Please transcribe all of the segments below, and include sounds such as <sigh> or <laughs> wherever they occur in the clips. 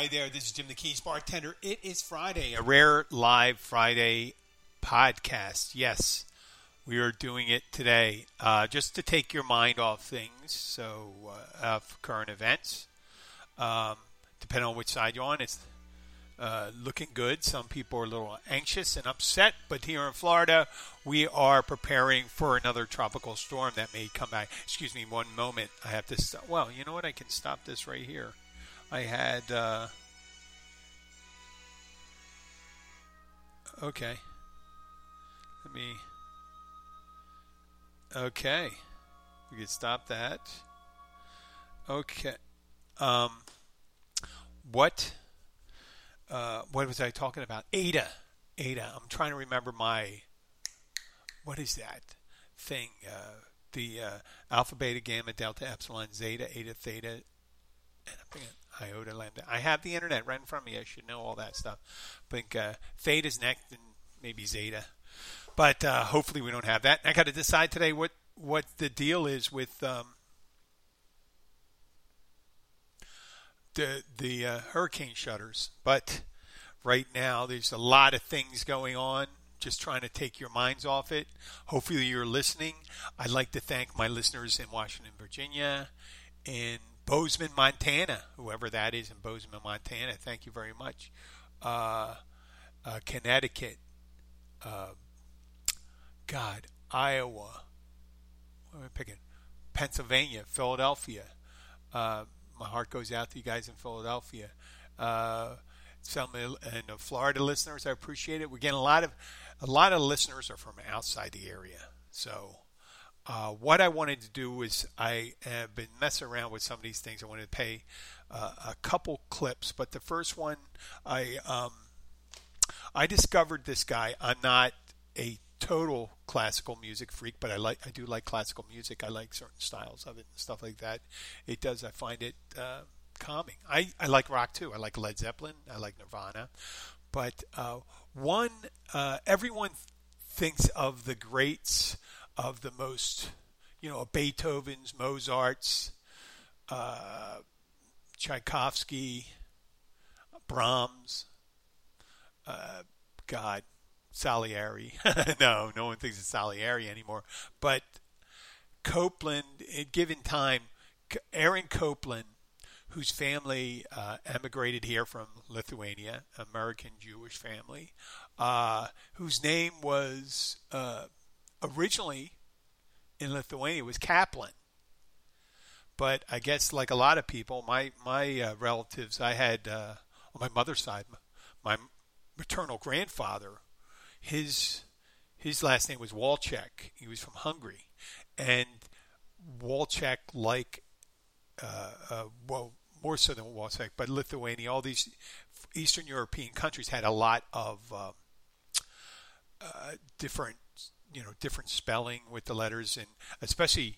Hi there, this is Jim the Keys bartender. It is Friday, a rare live Friday podcast. Yes, we are doing it today uh, just to take your mind off things, so uh, of current events. Um, depending on which side you're on, it's uh, looking good. Some people are a little anxious and upset, but here in Florida, we are preparing for another tropical storm that may come back. Excuse me, one moment. I have to. St- well, you know what? I can stop this right here. I had. Uh, okay. Let me. Okay. We could stop that. Okay. Um, what? Uh, what was I talking about? Ada. Ada. I'm trying to remember my. What is that thing? Uh, the uh, alpha, beta, gamma, delta, epsilon, zeta, eta, theta, and I'm thinking iota, lambda. I have the internet right in front of me. I should know all that stuff. I think uh, theta's next, and maybe zeta. But uh, hopefully we don't have that. I got to decide today what what the deal is with um, the the uh, hurricane shutters. But right now there's a lot of things going on. Just trying to take your minds off it. Hopefully you're listening. I'd like to thank my listeners in Washington, Virginia, in Bozeman, Montana, whoever that is in Bozeman, Montana. Thank you very much. Uh, uh, Connecticut, uh, God, Iowa, what am I picking? Pennsylvania, Philadelphia. Uh, my heart goes out to you guys in Philadelphia. Uh, some and the Florida listeners, I appreciate it. We're getting a lot of a lot of listeners are from outside the area. So, uh, what I wanted to do was I have been messing around with some of these things. I wanted to pay uh, a couple clips, but the first one I um, I discovered this guy. I'm not a total classical music freak, but I like I do like classical music. I like certain styles of it and stuff like that. It does. I find it uh, calming. I I like rock too. I like Led Zeppelin. I like Nirvana. But uh, one, uh, everyone thinks of the greats of the most, you know, Beethoven's, Mozart's, uh, Tchaikovsky, Brahms, uh, God, Salieri. <laughs> no, no one thinks of Salieri anymore. But Copland, at given time, Aaron Copland, whose family uh, emigrated here from Lithuania, American Jewish family, uh, whose name was uh, originally in Lithuania was Kaplan. But I guess, like a lot of people, my my uh, relatives, I had uh, on my mother's side, my maternal grandfather his his last name was Walchek. He was from Hungary, and Walchek, like uh, uh, well, more so than Walchek, but Lithuania, all these Eastern European countries had a lot of um, uh, different, you know, different spelling with the letters, and especially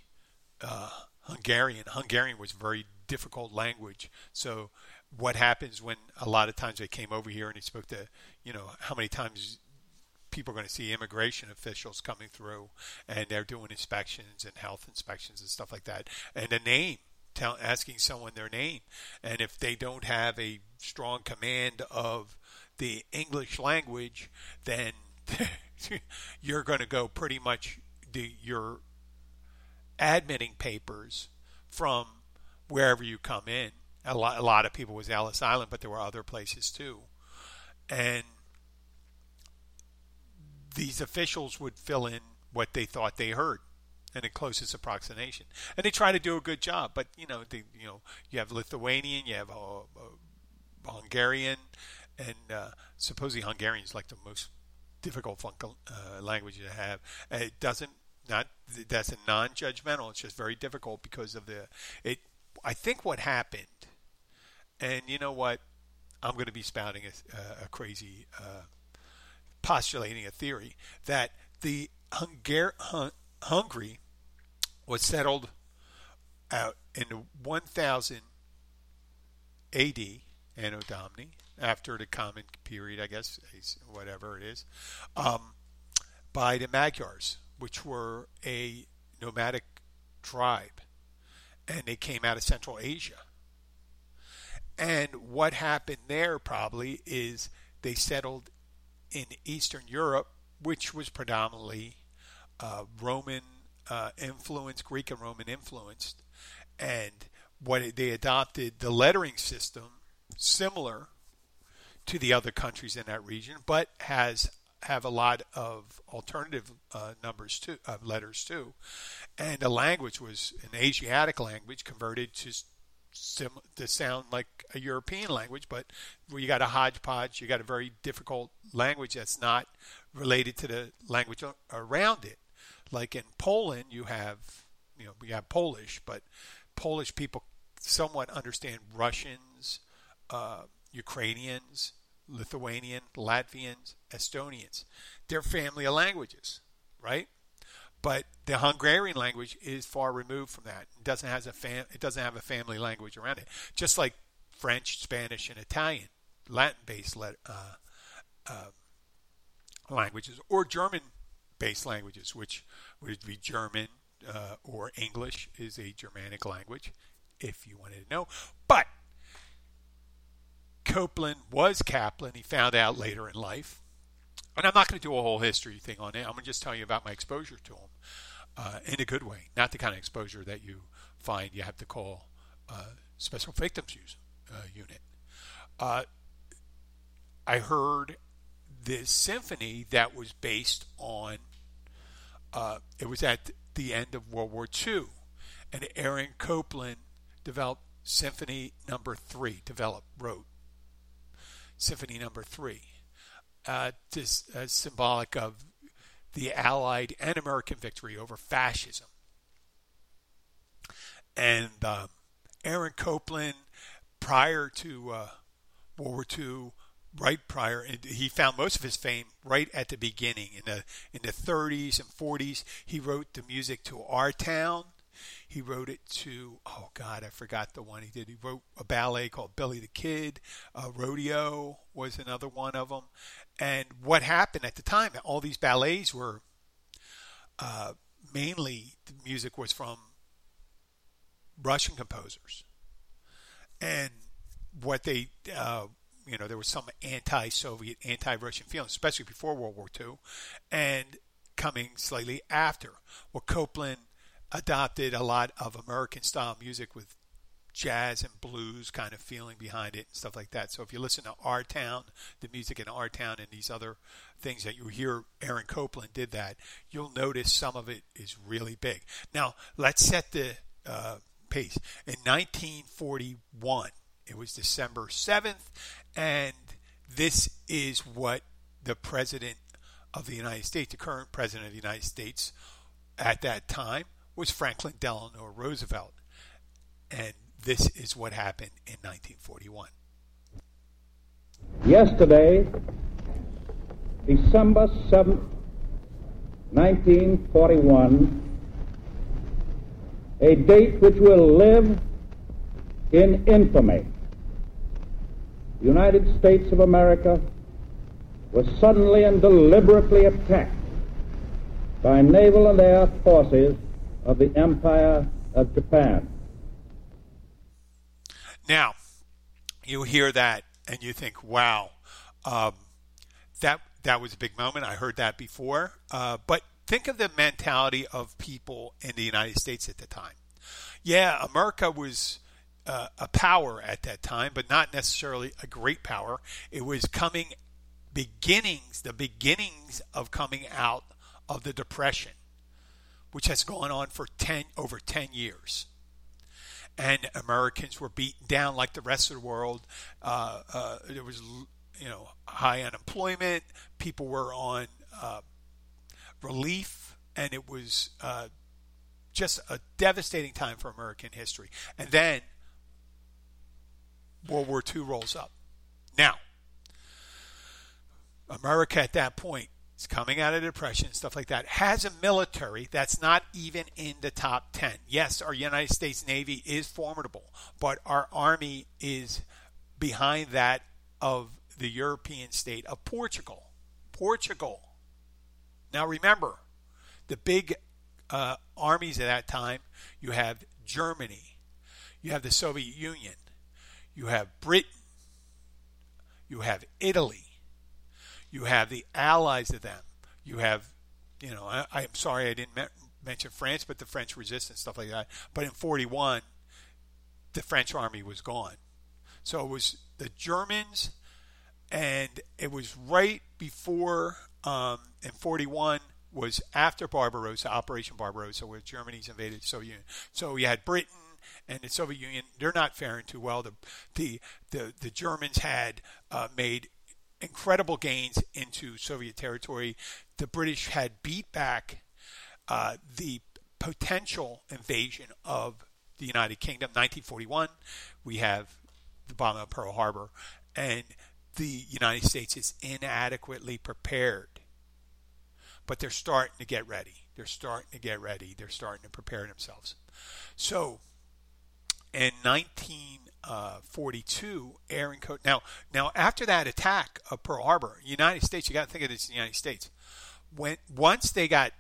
uh, Hungarian. Hungarian was a very difficult language, so what happens when a lot of times they came over here and they spoke to, you know, how many times people are going to see immigration officials coming through and they're doing inspections and health inspections and stuff like that. And the name tell, asking someone their name, and if they don't have a strong command of the English language, then <laughs> you're going to go pretty much the, your admitting papers from wherever you come in. A lot, a lot of people was Ellis Island, but there were other places too, and these officials would fill in what they thought they heard and the closest approximation. And they try to do a good job, but you know, they, you know, you have Lithuanian, you have uh, uh, Hungarian, and uh, supposedly Hungarian is like the most difficult uh, language to have. It doesn't not that's a non-judgmental. It's just very difficult because of the it. I think what happened, and you know what, I'm going to be spouting a, a crazy, uh, postulating a theory that the Hungar- Hun- Hungary was settled out in 1000 AD, Anno Domini, after the Common Period, I guess, whatever it is, um, by the Magyars, which were a nomadic tribe, and they came out of Central Asia. And what happened there probably is they settled in Eastern Europe, which was predominantly uh, Roman uh, influenced, Greek and Roman influenced, and what they adopted the lettering system similar to the other countries in that region, but has have a lot of alternative uh, numbers too, uh, letters too, and the language was an Asiatic language converted to sim- to sound like a European language, but you got a hodgepodge, you got a very difficult language that's not related to the language around it. Like in Poland, you have, you know, we have Polish, but Polish people somewhat understand Russians, uh, Ukrainians, Lithuanian, Latvians, Estonians. They're family of languages, right? But the Hungarian language is far removed from that. It doesn't has a fam- it doesn't have a family language around it. Just like French, Spanish, and Italian, Latin-based uh, uh, languages, or German based languages, which would be German uh, or English is a Germanic language, if you wanted to know. Copland was Kaplan. He found out later in life. And I'm not going to do a whole history thing on it. I'm going to just tell you about my exposure to him uh, in a good way, not the kind of exposure that you find you have to call uh, special victims use, uh, unit. Uh, I heard this symphony that was based on uh, it was at the end of World War II, and Aaron Copland developed Symphony Number Three. Developed, wrote Symphony Number Three. Uh, this uh, symbolic of the Allied and American victory over fascism. And um, Aaron Copland, prior to uh, World War II, right prior he found most of his fame right at the beginning in the in the 30s and 40s he wrote the music to our town he wrote it to oh god i forgot the one he did. He wrote a ballet called billy the kid. Uh, rodeo was another one of them and what happened at the time all these ballets were uh, mainly the music was from russian composers. And what they uh, you know, there was some anti-Soviet, anti-Russian feeling, especially before World War II, and coming slightly after. Well, Copland adopted a lot of American-style music with jazz and blues kind of feeling behind it and stuff like that. So if you listen to Our Town, the music in Our Town, and these other things that you hear, Aaron Copland did that. You'll notice some of it is really big. Now let's set the uh, pace. In 1941, it was December 7th, and this is what the President of the United States, the current President of the United States at that time, was Franklin Delano Roosevelt. And this is what happened in 1941. Yesterday, December 7th, 1941, a date which will live in infamy the United States of America was suddenly and deliberately attacked by naval and air forces of the Empire of Japan. Now, you hear that and you think, wow, um, that that was a big moment. I heard that before. Uh, but think of the mentality of people in the United States at the time. Yeah, America was uh, a power at that time, but not necessarily a great power. It was coming beginnings, the beginnings of coming out of the Depression, which has gone on for 10 over 10 years. And Americans were beaten down like the rest of the world. Uh, uh, there was, you know, high unemployment. People were on uh, relief, and it was uh, just a devastating time for American history. And then World War II rolls up. Now, America at that point coming out of depression stuff like that, has a military that's not even in the top 10. Yes, our United States Navy is formidable, but our Army is behind that of the European state of Portugal. Portugal. Now remember, the big uh, armies at that time, you have Germany, you have the Soviet Union, you have Britain, you have Italy, you have the allies of them, you have, you know, I, am sorry I didn't me- mention France, but the French resistance, stuff like that. But in 41, the French army was gone. So it was the Germans, and it was right before, um, in 41, was after Barbarossa, Operation Barbarossa, where Germany's invaded the Soviet Union. So you had Britain, and the Soviet Union, they're not faring too well. The the the, the Germans had uh, made incredible gains into Soviet territory. The British had beat back uh, the potential invasion of the United Kingdom. 1941, we have the bombing of Pearl Harbor, and the United States is inadequately prepared. But they're starting to get ready. They're starting to get ready. They're starting to prepare themselves. So in 1942, Aaron Cote. Now, now after that attack of Pearl Harbor, United States, you got to think of this: the United States. When once they got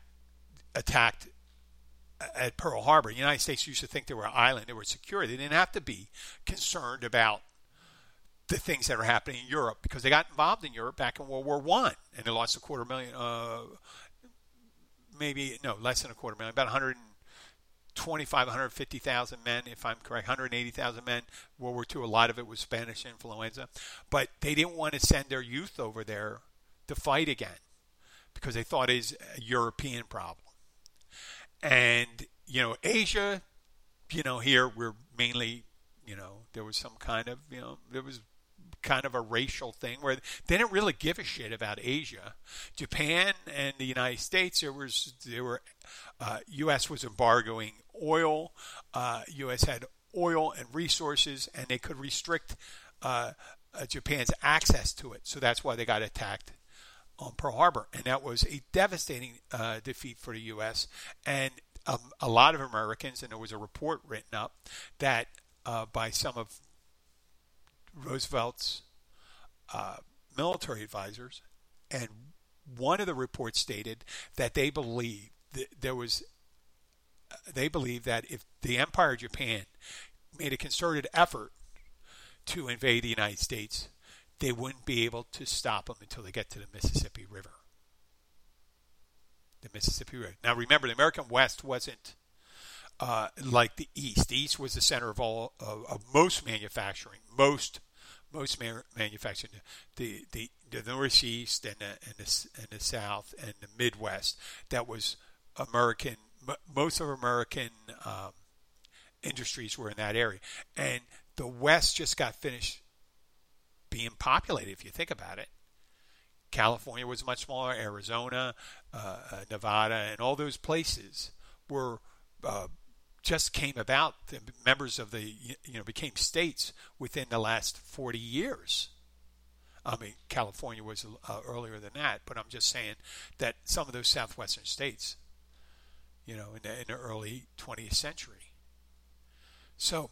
attacked at Pearl Harbor, the United States used to think they were an island; they were secure. They didn't have to be concerned about the things that are happening in Europe because they got involved in Europe back in World War One, and they lost a quarter million, uh, maybe no less than a quarter million, about 100. 25, 150,000 men, if I'm correct, 180,000 men. World War II, a lot of it was Spanish influenza. But they didn't want to send their youth over there to fight again because they thought it was a European problem. And, you know, Asia, you know, here we're mainly, you know, there was some kind of, you know, there was kind of a racial thing where they didn't really give a shit about Asia. Japan and the United States, there was there were uh, U.S. was embargoing oil. Uh, U.S. had oil and resources, and they could restrict uh, uh, Japan's access to it. So that's why they got attacked on Pearl Harbor, and that was a devastating uh, defeat for the U.S. And um, a lot of Americans, and there was a report written up that uh, by some of Roosevelt's uh, military advisors, and one of the reports stated that they believe that there was uh, they believe that if the Empire of Japan made a concerted effort to invade the United States, they wouldn't be able to stop them until they get to the Mississippi River. The Mississippi River. Now, remember, the American West wasn't uh, like the East. The East was the center of all of, of most manufacturing, most most manufacturing. The the the Northeast and the, and the and the South and the Midwest. That was American. Most of American um, industries were in that area, and the West just got finished being populated. If you think about it, California was much smaller. Arizona, uh, uh Nevada, and all those places were uh, just came about. The members of the you know became states within the last 40 years. I mean, California was uh, earlier than that, but I'm just saying that some of those southwestern states, you know, in the, in the early 20th century. So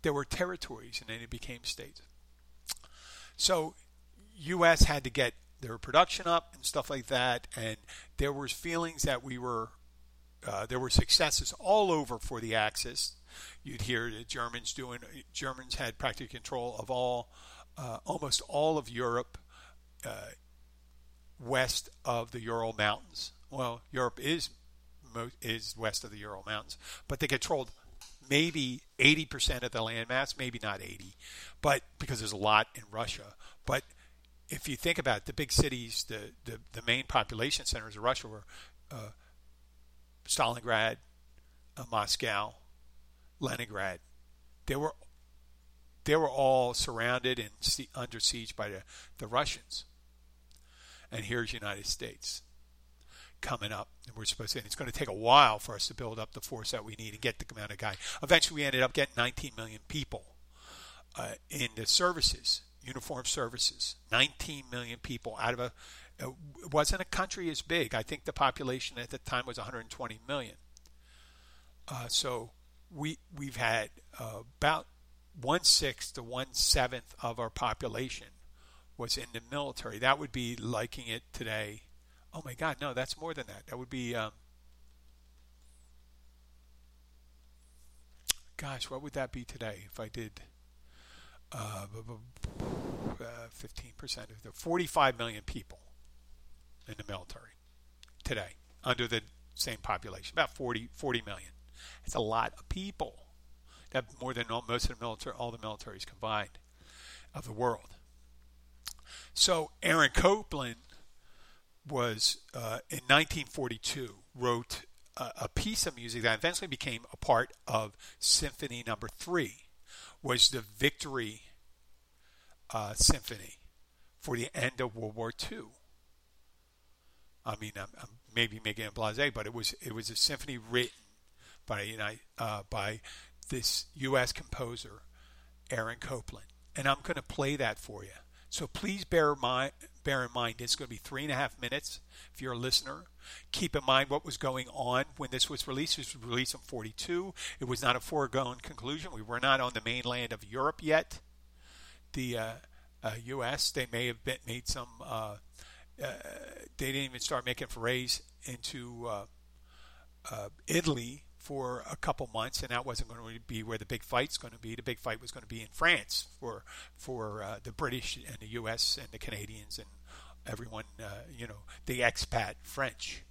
there were territories, and then it became states. So U.S. had to get their production up and stuff like that, and there was feelings that we were uh, there were successes all over for the Axis. You'd hear the Germans doing. Germans had practically control of all, uh, almost all of Europe, uh, west of the Ural Mountains. Well, Europe is is west of the Ural Mountains, but they controlled maybe 80% of the landmass, maybe not 80, but because there's a lot in Russia. But if you think about it, the big cities, the, the, the main population centers of Russia were uh, Stalingrad, uh, Moscow, Leningrad. They were they were all surrounded and under siege by the, the Russians. And here's United States coming up. And we're supposed to, and it's going to take a while for us to build up the force that we need and get the amount of guy. Eventually, we ended up getting 19 million people uh, in the services, uniform services. 19 million people out of a, it wasn't a country as big. I think the population at the time was 120 million. Uh, so we we've had uh, about one sixth to one seventh of our population was in the military. That would be liking it today Oh my God, no, that's more than that. That would be, um, gosh, what would that be today if I did uh, 15% of the 45 million people in the military today under the same population, about 40, 40 million. It's a lot of people. That more than all, most of the military, all the militaries combined of the world. So Aaron Copland was uh, in 1942 wrote a, a, piece of music that eventually became a part of Symphony Number Three, was the Victory uh, Symphony for the end of World War II. I mean, I'm, I'm maybe making it blasé, but it was it was a symphony written by you know, uh, by this U.S. composer Aaron Copland, and I'm going to play that for you. So please bear, mind, bear in mind it's going to be three and a half minutes if you're a listener. Keep in mind what was going on when this was released. This was released in 42. It was not a foregone conclusion. We were not on the mainland of Europe yet. The uh, uh, U.S. They may have been, made some. Uh, they didn't even start making forays into uh, uh, Italy for a couple months, and that wasn't going to be where the big fight's going to be. The big fight was going to be in France for for uh, the British and the U.S. and the Canadians and everyone, uh, you know, the expat French.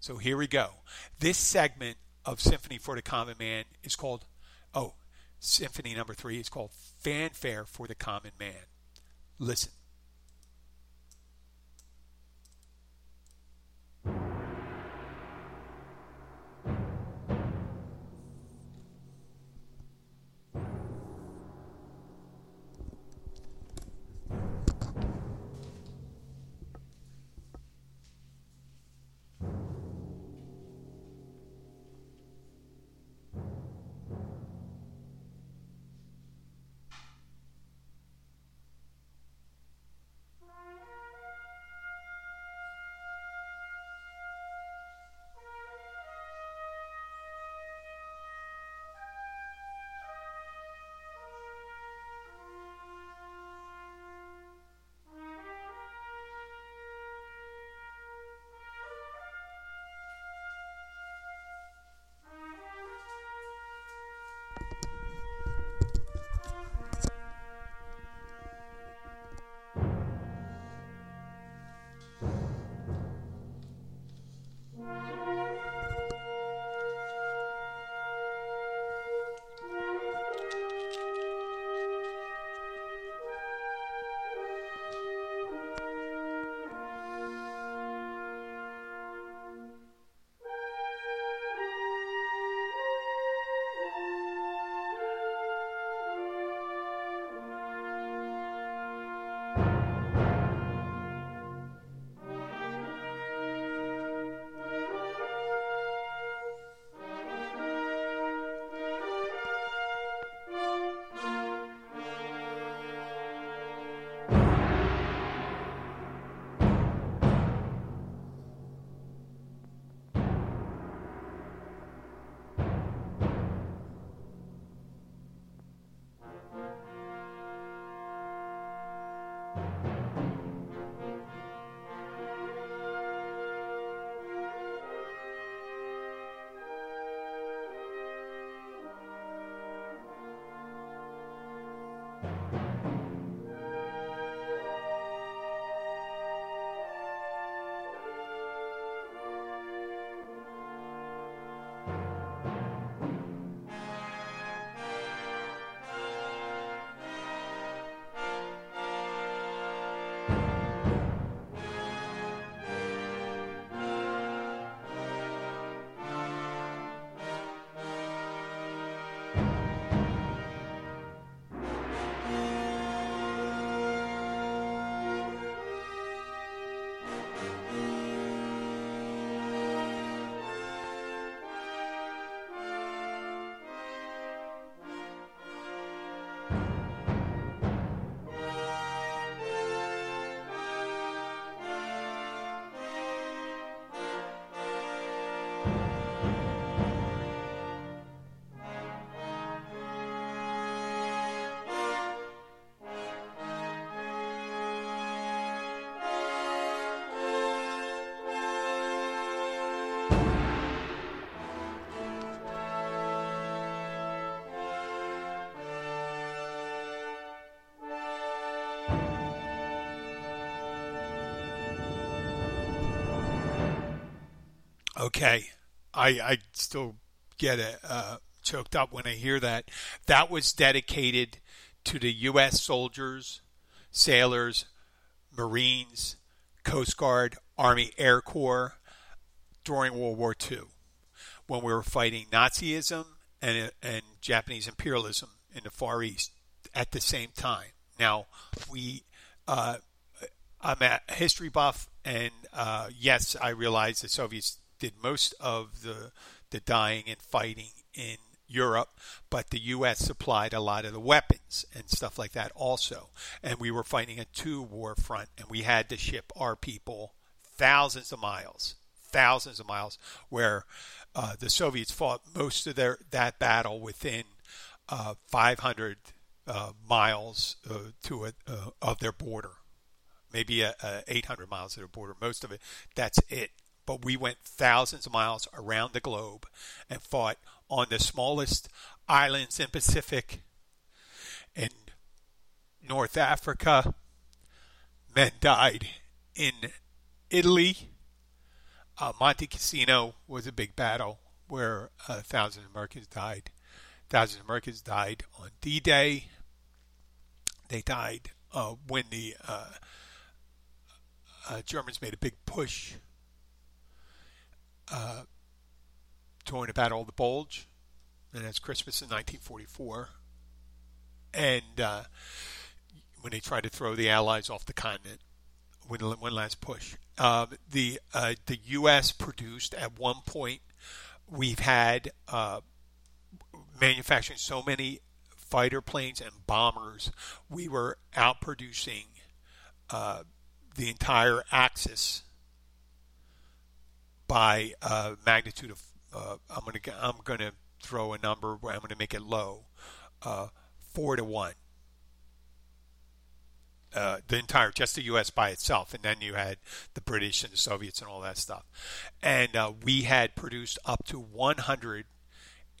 So here we go. This segment of Symphony for the Common Man is called, oh, Symphony number three is called Fanfare for the Common Man. Listen. Okay, I I still get it, uh, choked up when I hear that. That was dedicated to the U.S. soldiers, sailors, Marines, Coast Guard, Army Air Corps during World War II when we were fighting Nazism and, and Japanese imperialism in the Far East at the same time. Now, we, uh, I'm a history buff, and uh, yes, I realize the Soviets did most of the the dying and fighting in Europe, but the U.S. supplied a lot of the weapons and stuff like that also. And we were fighting a two war front, and we had to ship our people thousands of miles, thousands of miles, where uh, the Soviets fought most of their that battle within uh, 500 uh, miles uh, to a, uh, of their border, maybe a, a 800 miles of their border. Most of it, that's it but we went thousands of miles around the globe and fought on the smallest islands in Pacific in North Africa. Men died in Italy. Uh, Monte Cassino was a big battle where uh, thousands of Americans died. Thousands of Americans died on D-Day. They died uh, when the uh, uh, Germans made a big push uh, touring Battle of the Bulge, and that's Christmas in 1944. And uh, when they tried to throw the Allies off the continent, when one last push, um, the uh, the U.S. produced at one point. We've had uh, manufacturing so many fighter planes and bombers, we were outproducing uh, the entire Axis by uh, magnitude of uh, I'm going to I'm going to throw a number where I'm going to make it low, uh, four to one. Uh, the entire just the U.S. by itself, and then you had the British and the Soviets and all that stuff, and uh, we had produced up to 100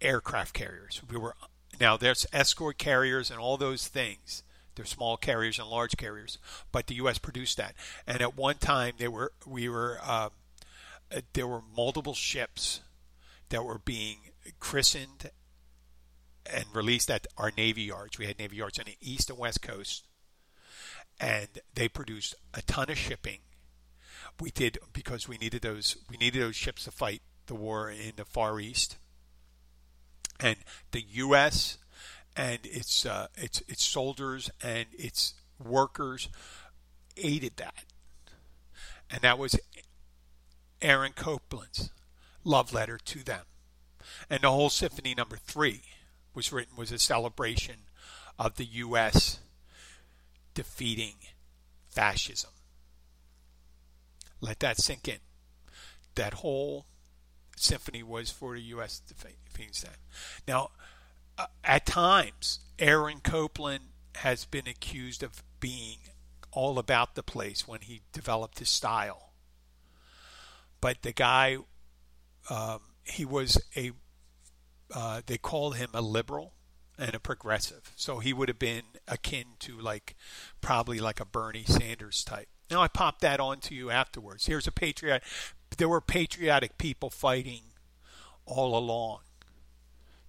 aircraft carriers. We were now there's escort carriers and all those things. They're small carriers and large carriers, but the U.S. produced that, and at one time they were we were um, there were multiple ships that were being christened and released at our Navy yards. We had Navy yards on the east and west coast, and they produced a ton of shipping. We did because we needed those. We needed those ships to fight the war in the Far East, and the U.S. and its uh, its its soldiers and its workers aided that, and that was Aaron Copland's love letter to them. And the whole symphony number three was written was a celebration of the U.S. defeating fascism. Let that sink in. That whole symphony was for the U.S. defeating that. Now, uh, at times, Aaron Copland has been accused of being all about the place when he developed his style but the guy, um, he was a, uh, they called him a liberal and a progressive. So he would have been akin to like, probably like a Bernie Sanders type. Now I popped that on to you afterwards. Here's a patriot. There were patriotic people fighting all along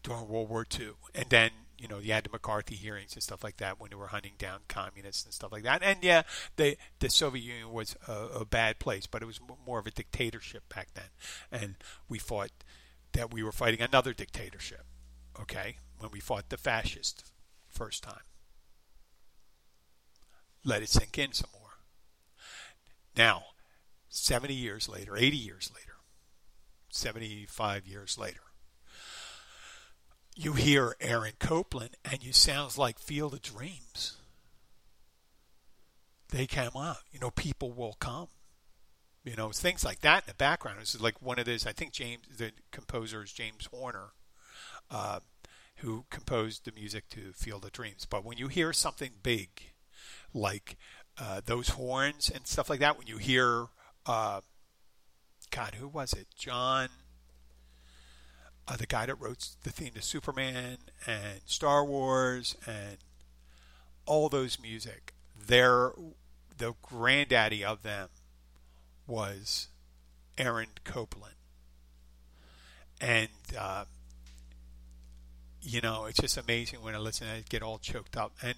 during World War II, and then you know, you had the McCarthy hearings and stuff like that when they were hunting down communists and stuff like that. And yeah, the the Soviet Union was a, a bad place, but it was more of a dictatorship back then, and we fought that we were fighting another dictatorship. Okay, when we fought the fascist first time. Let it sink in some more. Now, 70 years later, 80 years later, 75 years later, you hear Aaron Copland and you sounds like Field of Dreams. They come out, you know, people will come. You know, things like that in the background. It's like one of those. I think James, the composer, is James Horner, uh, who composed the music to Field of Dreams. But when you hear something big, like uh, those horns and stuff like that, when you hear, uh, God, who was it? John uh, the guy that wrote the theme to Superman and Star Wars and all those music. Their the granddaddy of them was Aaron Copland, and uh, you know, it's just amazing when I listen. I get all choked up, and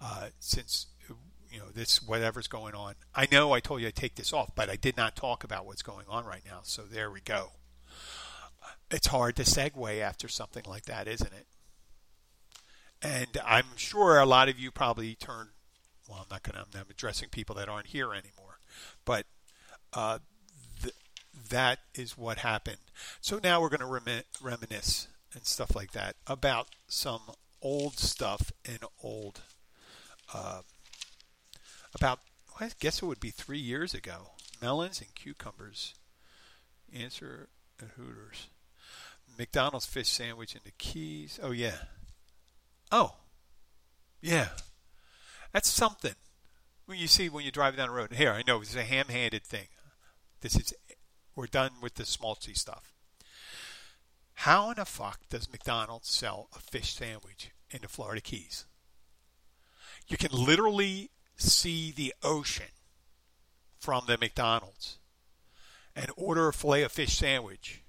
uh, since you know this whatever's going on, I know I told you I take this off, but I did not talk about what's going on right now. So there we go. It's hard to segue after something like that, isn't it? And I'm sure a lot of you probably turned. Well, I'm not going to. I'm addressing people that aren't here anymore, but uh, th- that is what happened. So now we're going to rem- reminisce and stuff like that about some old stuff and old uh, about I guess it would be three years ago. Melons and cucumbers. Answer at Hooters. McDonald's fish sandwich in the Keys. Oh yeah. Oh. Yeah. That's something. When you see when you drive down the road. Here, I know it's a ham-handed thing. This is we're done with the schmaltzy stuff. How in the fuck does McDonald's sell a fish sandwich in the Florida Keys? You can literally see the ocean from the McDonald's and order a filet of fish sandwich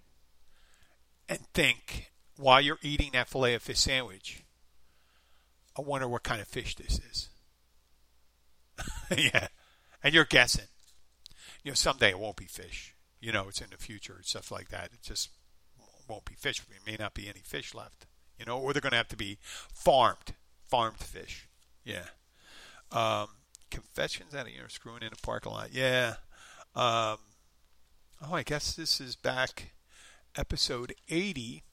and think while you're eating that filet of fish sandwich, I wonder what kind of fish this is. <laughs> yeah. And you're guessing. You know, someday it won't be fish. You know, it's in the future and stuff like that. It just won't be fish. There may not be any fish left. You know, or they're going to have to be farmed, farmed fish. Yeah. Um, confessions out of here, screwing in a parking lot. Yeah. Um, oh, I guess this is back episode 80.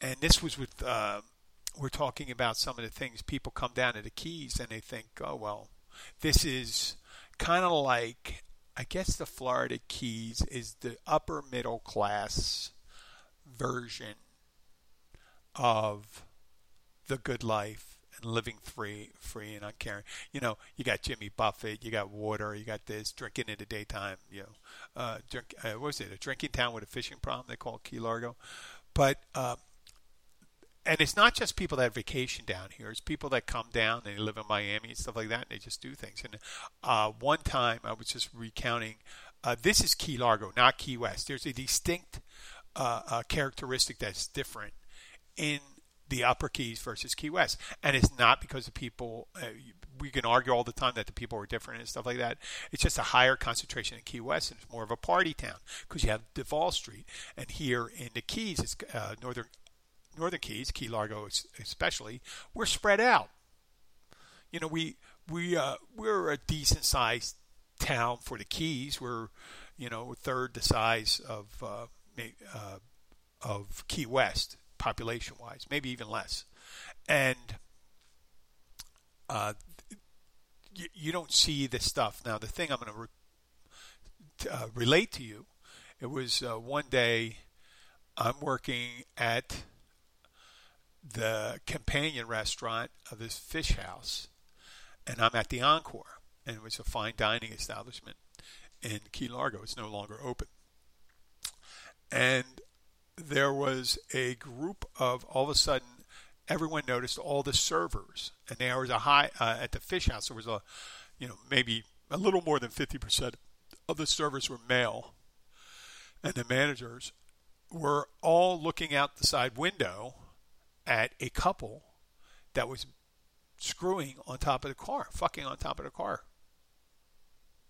And this was with, uh, we're talking about some of the things people come down to the Keys and they think, oh, well, this is kind of like, I guess the Florida Keys is the upper middle class version of the good life and living free, free and uncaring. You know, you got Jimmy Buffett, you got water, you got this drinking in the daytime. You know, uh, drink. Uh, what was it? A drinking town with a fishing problem. They call it Key Largo, but. Uh, and it's not just people that vacation down here. It's people that come down and they live in Miami and stuff like that, and they just do things. And uh, one time, I was just recounting. Uh, this is Key Largo, not Key West. There's a distinct uh, a characteristic that's different in the Upper Keys versus Key West, and it's not because the people. Uh, we can argue all the time that the people are different and stuff like that. It's just a higher concentration in Key West, and it's more of a party town because you have Duval Street, and here in the Keys, it's uh, northern northern Keys, Key Largo especially, we're spread out. You know, we we uh, we're a decent sized town for the Keys. We're you know third the size of uh, uh, of Key West, population wise, maybe even less. And uh, you, you, don't see this stuff. Now, the thing I'm going to uh, relate to you, it was uh, one day I'm working at the companion restaurant of this fish house, and I'm at the Encore, and it was a fine dining establishment in Key Largo. It's no longer open and there was a group of all of a sudden everyone noticed all the servers and there was a high uh, at the fish house there was a you know maybe a little more than 50% of the servers were male and the managers were all looking out the side window at a couple that was screwing on top of the car fucking on top of the car.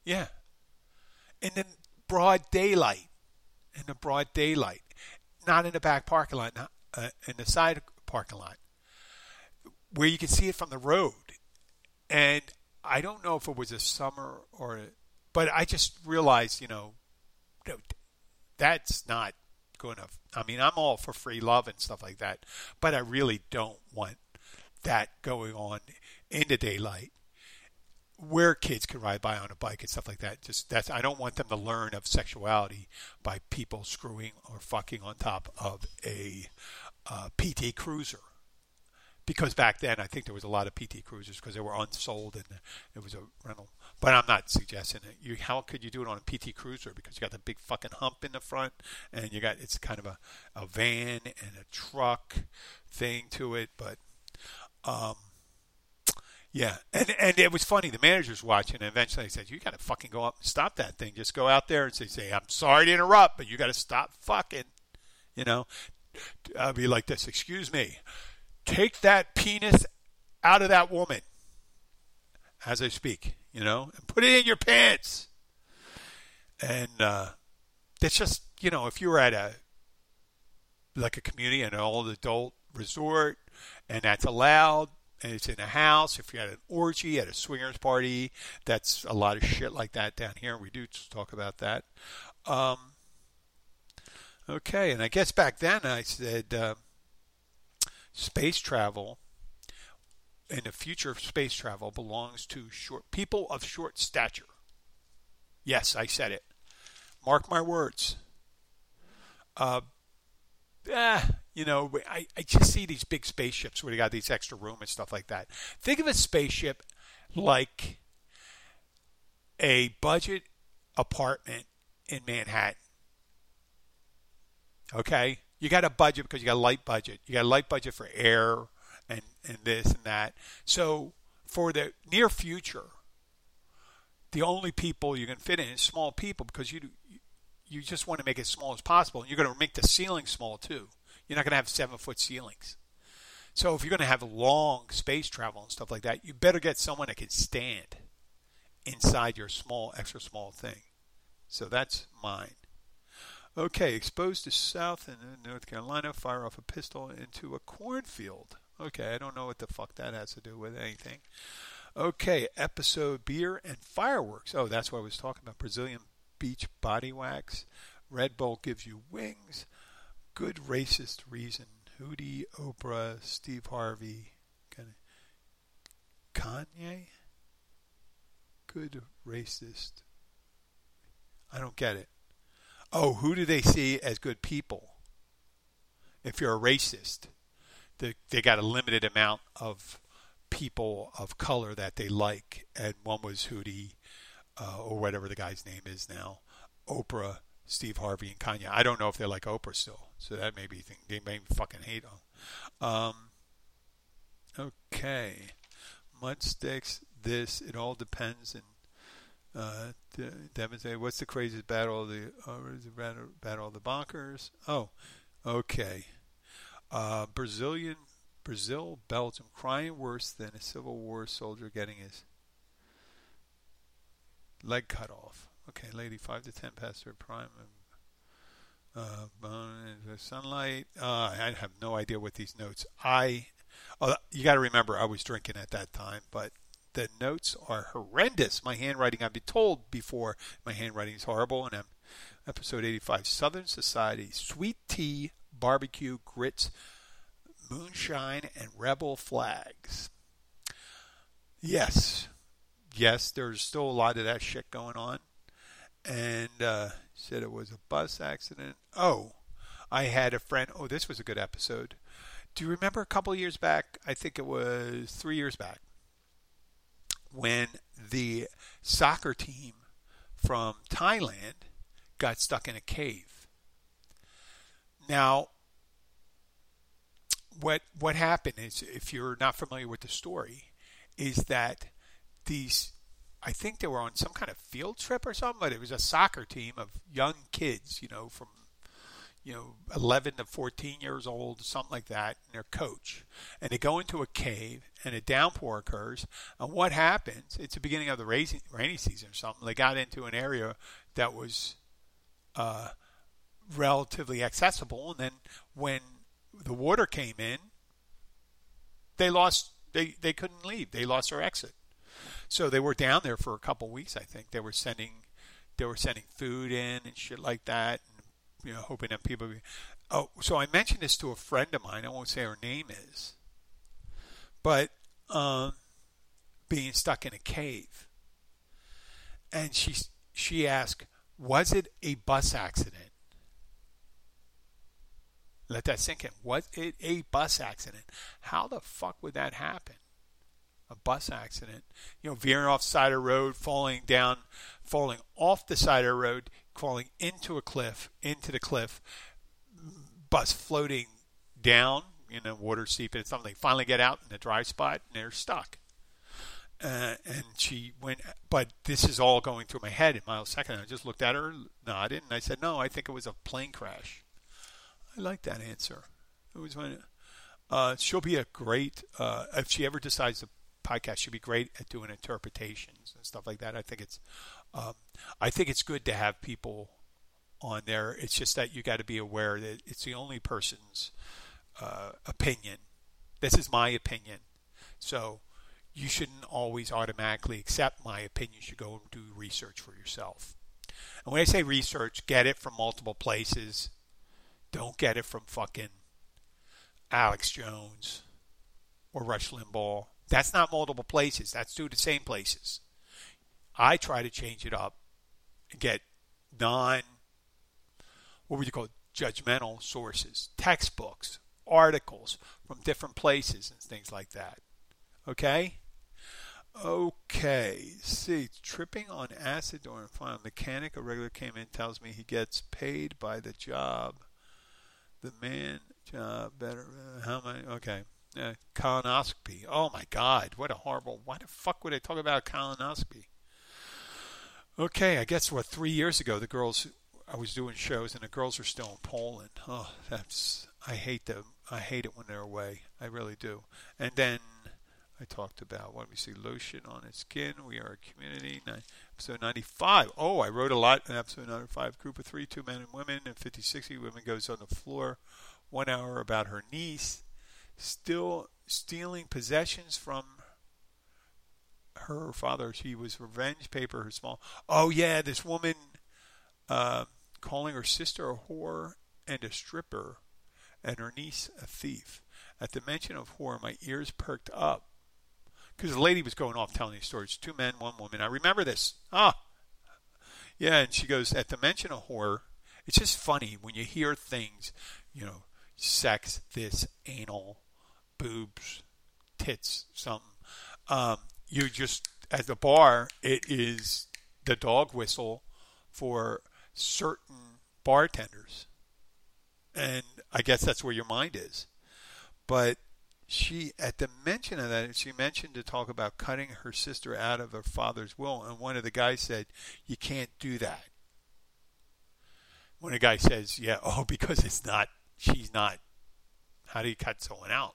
Yeah. And then broad daylight in the broad daylight, not in the back parking lot, not, uh, in the side parking lot, where you can see it from the road. And I don't know if it was a summer or, but I just realized, you know, that's not good enough. I mean, I'm all for free love and stuff like that, but I really don't want that going on in the daylight where kids can ride by on a bike and stuff like that. Just that's I don't want them to learn of sexuality by people screwing or fucking on top of a uh, PT Cruiser. Because back then, I think there was a lot of PT Cruisers because they were unsold and it was a rental. But I'm not suggesting it. You, how could you do it on a PT Cruiser? Because you got the big fucking hump in the front, and you got it's kind of a, a van and a truck thing to it. But um, yeah, and and it was funny. The manager's watching, and eventually he said, "You got to fucking go up and stop that thing. Just go out there and say, say I'm sorry to interrupt, but you got to stop fucking." You know, I'll be like this. Excuse me. Take that penis out of that woman as I speak. You know, and put it in your pants. And uh, it's just you know, if you were at a like a community, an all adult resort, and that's allowed, and it's in a house. If you're at an orgy, at a swingers party, that's a lot of shit like that down here. We do talk about that. Um, okay, and I guess back then I said uh, space travel and the future of space travel belongs to short people of short stature. Yes, I said it. Mark my words. Uh, eh, you know, I, I just see these big spaceships where they got these extra room and stuff like that. Think of a spaceship like a budget apartment in Manhattan. Okay? You got a budget because you got a light budget. You got a light budget for air and, and this and that. So for the near future, the only people you can fit in is small people because you you just want to make it as small as possible. And you're going to make the ceiling small too. You're not going to have seven foot ceilings. So if you're going to have long space travel and stuff like that, you better get someone that can stand inside your small, extra small thing. So that's mine. Okay, exposed to South and North Carolina, fire off a pistol into a cornfield. Okay, I don't know what the fuck that has to do with anything. Okay, episode beer and fireworks. Oh, that's what I was talking about. Brazilian beach body wax. Red Bull gives you wings. Good racist reason. Hootie, Oprah, Steve Harvey, kind of Kanye. Good racist. I don't get it. Oh, who do they see as good people? If you're a racist, they, they got a limited amount of people of color that they like, and one was Hootie, uh, or whatever the guy's name is now, Oprah, Steve Harvey, and Kanye. I don't know if they're like Oprah still, so that may be think they may fucking hate them. Um, okay, mud sticks. This it all depends. And uh, demonstrate what's the craziest battle of the uh, battle of the bonkers? Oh, okay. Uh, Brazilian Brazil, Belgium, crying worse than a Civil War soldier getting his leg cut off. Okay, lady, five to ten past her prime. Uh, sunlight. Uh, I have no idea what these notes. I, oh, you got to remember, I was drinking at that time, but the notes are horrendous. My handwriting, I've been told before, my handwriting is horrible, and I'm episode 85 Southern Society, sweet tea, barbecue, grits, moonshine, and rebel flags. Yes, yes, there's still a lot of that shit going on. And uh, said it was a bus accident. Oh, I had a friend. Oh, this was a good episode. Do you remember a couple years back? I think it was three years back when the soccer team from Thailand got stuck in a cave. Now, what what happened is, if you're not familiar with the story, is that these I think they were on some kind of field trip or something, but it was a soccer team of young kids, you know, from you know 11 to 14 years old, something like that, and their coach. And they go into a cave, and a downpour occurs. And what happens? It's the beginning of the rainy, rainy season or something. They got into an area that was uh, relatively accessible, and then when the water came in, they lost. They they couldn't leave. They lost their exit. So they were down there for a couple weeks. I think they were sending they were sending food in and shit like that, and you know hoping that people. Be, oh, so I mentioned this to a friend of mine. I won't say her name is, but um, being stuck in a cave, and she she asked, "Was it a bus accident?" Let that sink in. Was it a bus accident? How the fuck would that happen? A bus accident. You know, veering off side of road, falling down, falling off the side of road, falling into a cliff, into the cliff, bus floating down, you know, water seeping, something. Finally get out in the dry spot and they're stuck. Uh, and she went, but this is all going through my head in millisecond. I just looked at her, nodded, and I said, no, I think it was a plane crash. I like that answer. It was one. Uh, she'll be a great uh, if she ever decides to podcast. She'll be great at doing interpretations and stuff like that. I think it's, um, I think it's good to have people on there. It's just that you got to be aware that it's the only person's uh, opinion. This is my opinion, so you shouldn't always automatically accept my opinion. You should go and do research for yourself. And when I say research, get it from multiple places. Don't get it from fucking Alex Jones or Rush Limbaugh. That's not multiple places. That's two the same places. I try to change it up and get non, what would you call it, judgmental sources, textbooks, articles from different places and things like that. Okay? Okay. See, tripping on acid during fun. Mechanic, a regular came in, tells me he gets paid by the job. The man job better. Uh, how many? Okay. Uh, colonoscopy. Oh my God! What a horrible. Why the fuck would I talk about colonoscopy? Okay, I guess what three years ago the girls I was doing shows and the girls are still in Poland. Oh, that's I hate them. I hate it when they're away. I really do. And then I talked about what we see lotion on its skin. We are a community. Episode 95. Oh, I wrote a lot in episode 95. Group of three, two men and women, and 50, 60 women goes on the floor. One hour about her niece still stealing possessions from her father. She was revenge paper, her small. Oh, yeah, this woman uh, calling her sister a whore and a stripper, and her niece a thief. At the mention of whore, my ears perked up because the lady was going off telling these stories. Two men, one woman. I remember this. Ah, yeah. And she goes, at the mention of whore, it's just funny when you hear things, you know, sex, this, anal, boobs, tits, something. Um, you just at the bar, it is the dog whistle for certain bartenders, and I guess that's where your mind is. But she, at the mention of that, she mentioned to talk about cutting her sister out of her father's will, and one of the guys said, "You can't do that." When a guy says, "Yeah, <laughs> oh, because it's not, she's not," how do you cut someone out?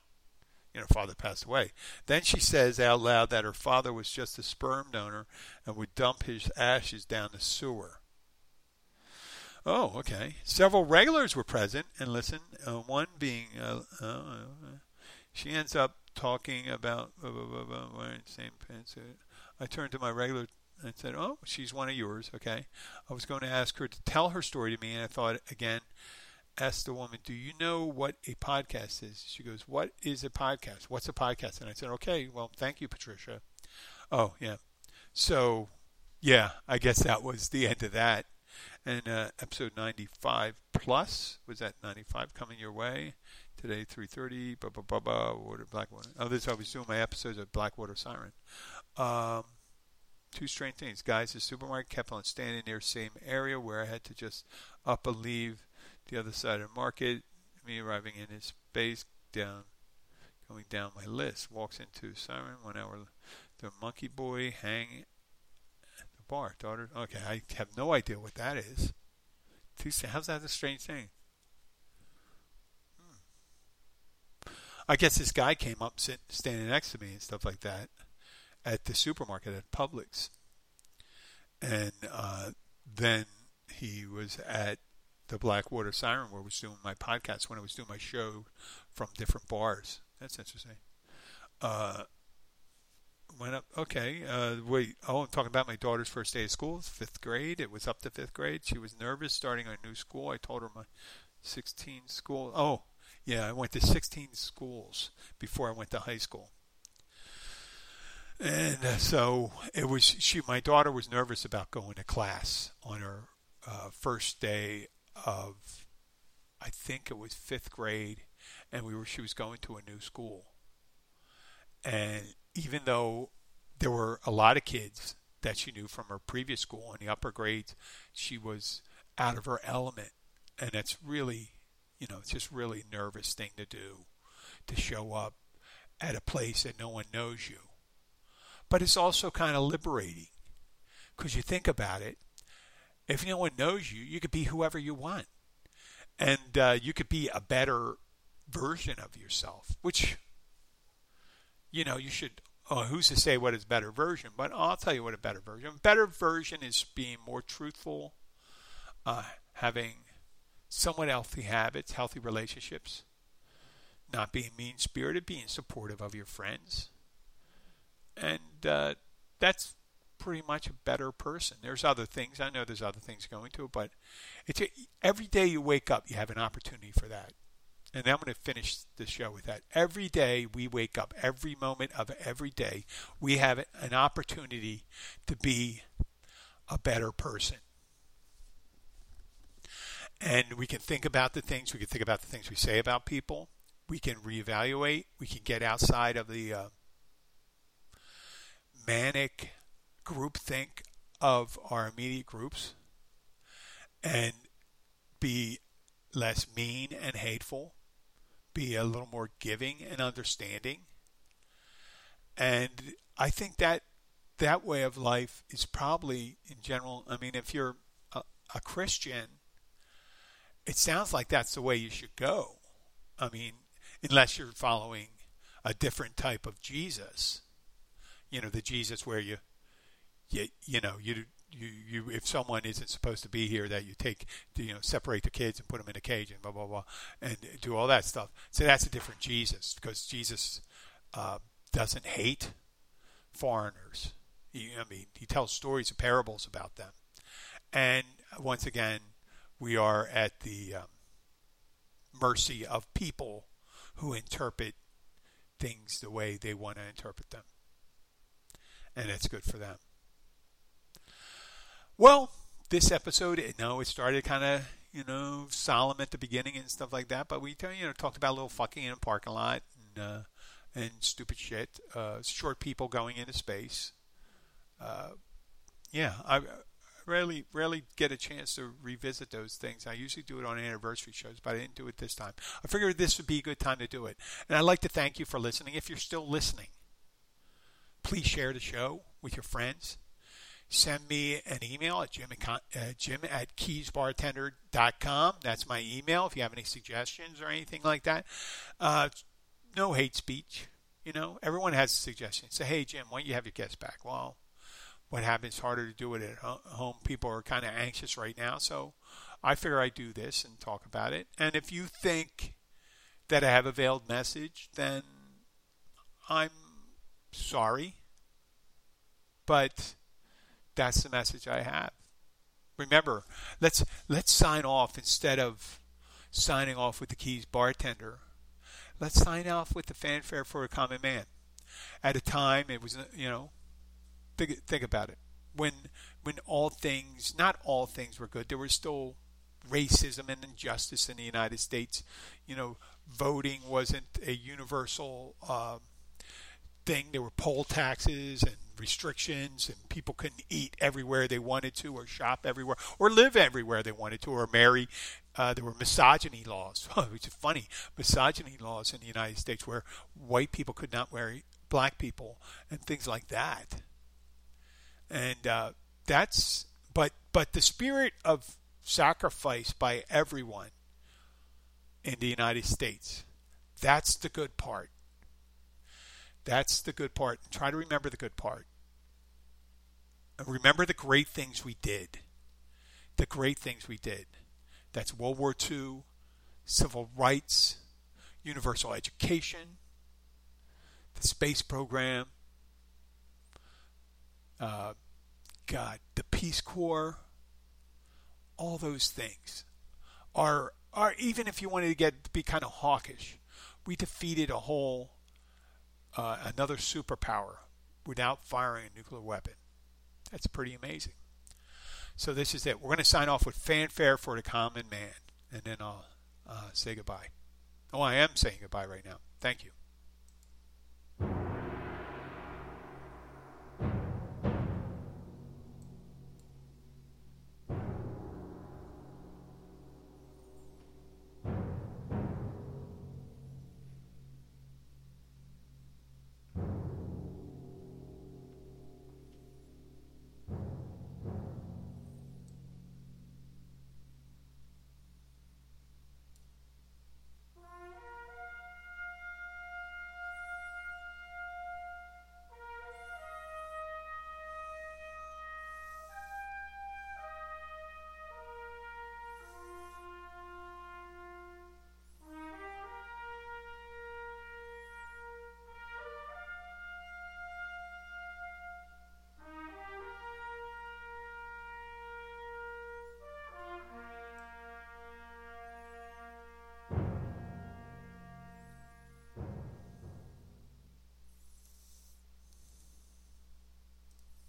You know, father passed away. Then she says out loud that her father was just a sperm donor and would dump his ashes down the sewer. Oh, okay. Several regulars were present and listen, Uh, one being, uh, uh, she ends up talking about wearing the same pants. I turned to my regular and said, "Oh, she's one of yours." Okay. I was going to ask her to tell her story to me, and I thought again asked the woman, Do you know what a podcast is? She goes, What is a podcast? What's a podcast? And I said, Okay, well, thank you, Patricia. Oh, yeah. So, yeah, I guess that was the end of that. And uh, episode 95 plus was that 95 coming your way today 3:30 blah blah blah blah water Blackwater. Oh, this I was doing my episodes of Blackwater Siren. Um, two strange things. Guys, the supermarket kept on standing near same area where I had to just up and leave the other side of the market, me arriving in his base, down, going down my list, walks into Siren, one hour, the monkey boy hang at the bar, daughter. Okay, I have no idea what that is. How's that a strange thing? Hmm. I guess this guy came up, sitting, standing next to me and stuff like that, at the supermarket at Publix, and uh, then he was at the Blackwater Siren where I was doing my podcast when I was doing my show from different bars. That's interesting. Uh, went up. Okay. Uh, wait. Oh, I'm talking about my daughter's first day of school, fifth grade. It was up to fifth grade. She was nervous starting a new school. I told her my 16 school. Oh, yeah. I went to 16 schools before I went to high school. And uh, so it was. She, my daughter, was nervous about going to class on her uh, first day of I think it was fifth grade, and we were she was going to a new school, and even though there were a lot of kids that she knew from her previous school in the upper grades, she was out of her element, and it's really, you know, it's just really nervous thing to do, to show up at a place that no one knows you. But it's also kind of liberating because you think about it if no one knows you, you could be whoever you want. and uh, you could be a better version of yourself, which you know you should. Oh, who's to say what is better version? But I'll tell you what a better version. Better version is being more truthful, uh, having somewhat healthy habits, healthy relationships, not being mean spirited, being supportive of your friends, and uh, that's pretty much a better person. There's other things. I know there's other things going to it, but it's a, every day you wake up, you have an opportunity for that. And I'm going to finish the show with that. Every day we wake up, every moment of every day, we have an opportunity to be a better person. And we can think about the things, we can think about the things we say about people. We can reevaluate. We can get outside of the uh, manic groupthink of our immediate groups and be less mean and hateful, be a little more giving and understanding. And I think that that way of life is probably, in general, I mean, if you're a, a Christian, it sounds like that's the way you should go. I mean, unless you're following a different type of Jesus, you know, the Jesus where you you, you know, you, you, you, if someone isn't supposed to be here, that you take, you know, separate the kids and put them in a cage and blah blah blah, and do all that stuff. So that's a different Jesus because Jesus uh, doesn't hate foreigners. He, I mean, he tells stories and parables about them, and once again, we are at the um, mercy of people who interpret things the way they want to interpret them, and it's good for them. Well, this episode, you know, it started kind of, you know, solemn at the beginning and stuff like that, but we, you know, talked about a little fucking in a parking lot and, uh, and stupid shit. Uh, short people going into space. Uh, yeah, I rarely rarely get a chance to revisit those things. I usually do it on anniversary shows, but I didn't do it this time. I figured this would be a good time to do it. And I'd like to thank you for listening. If you're still listening, please share the show with your friends send me an email at jim, uh, jim at keysbartender.com. That's my email if you have any suggestions or anything like that. Uh, no hate speech. You know, everyone has a suggestion. Say, hey, Jim, why don't you have your guests back? Well, what happens harder to do it at home. People are kind of anxious right now, so I figure I do this and talk about it. And if you think that I have a veiled message, then I'm sorry. But that's the message I have. Remember, let's let's sign off instead of signing off with the keys bartender. Let's sign off with the fanfare for a common man. At a time, it was you know, think think about it. When when all things, not all things were good, there was still racism and injustice in the United States. You know, voting wasn't a universal um, thing. There were poll taxes and restrictions and people couldn't eat everywhere they wanted to or shop everywhere or live everywhere they wanted to or marry. Uh, there were misogyny laws, <laughs> which is funny, misogyny laws in the United States where white people could not marry black people and things like that. And uh, that's, but, but the spirit of sacrifice by everyone in the United States, that's the good part. That's the good part. Try to remember the good part. Remember the great things we did. The great things we did. That's World War II, civil rights, universal education, the space program, uh, God, the Peace Corps, all those things are are even if you wanted to get be kind of hawkish, we defeated a whole uh, another superpower without firing a nuclear weapon. That's pretty amazing. So this is it. We're going to sign off with fanfare for the common man, and then I'll uh, say goodbye. Oh, I am saying goodbye right now. Thank you.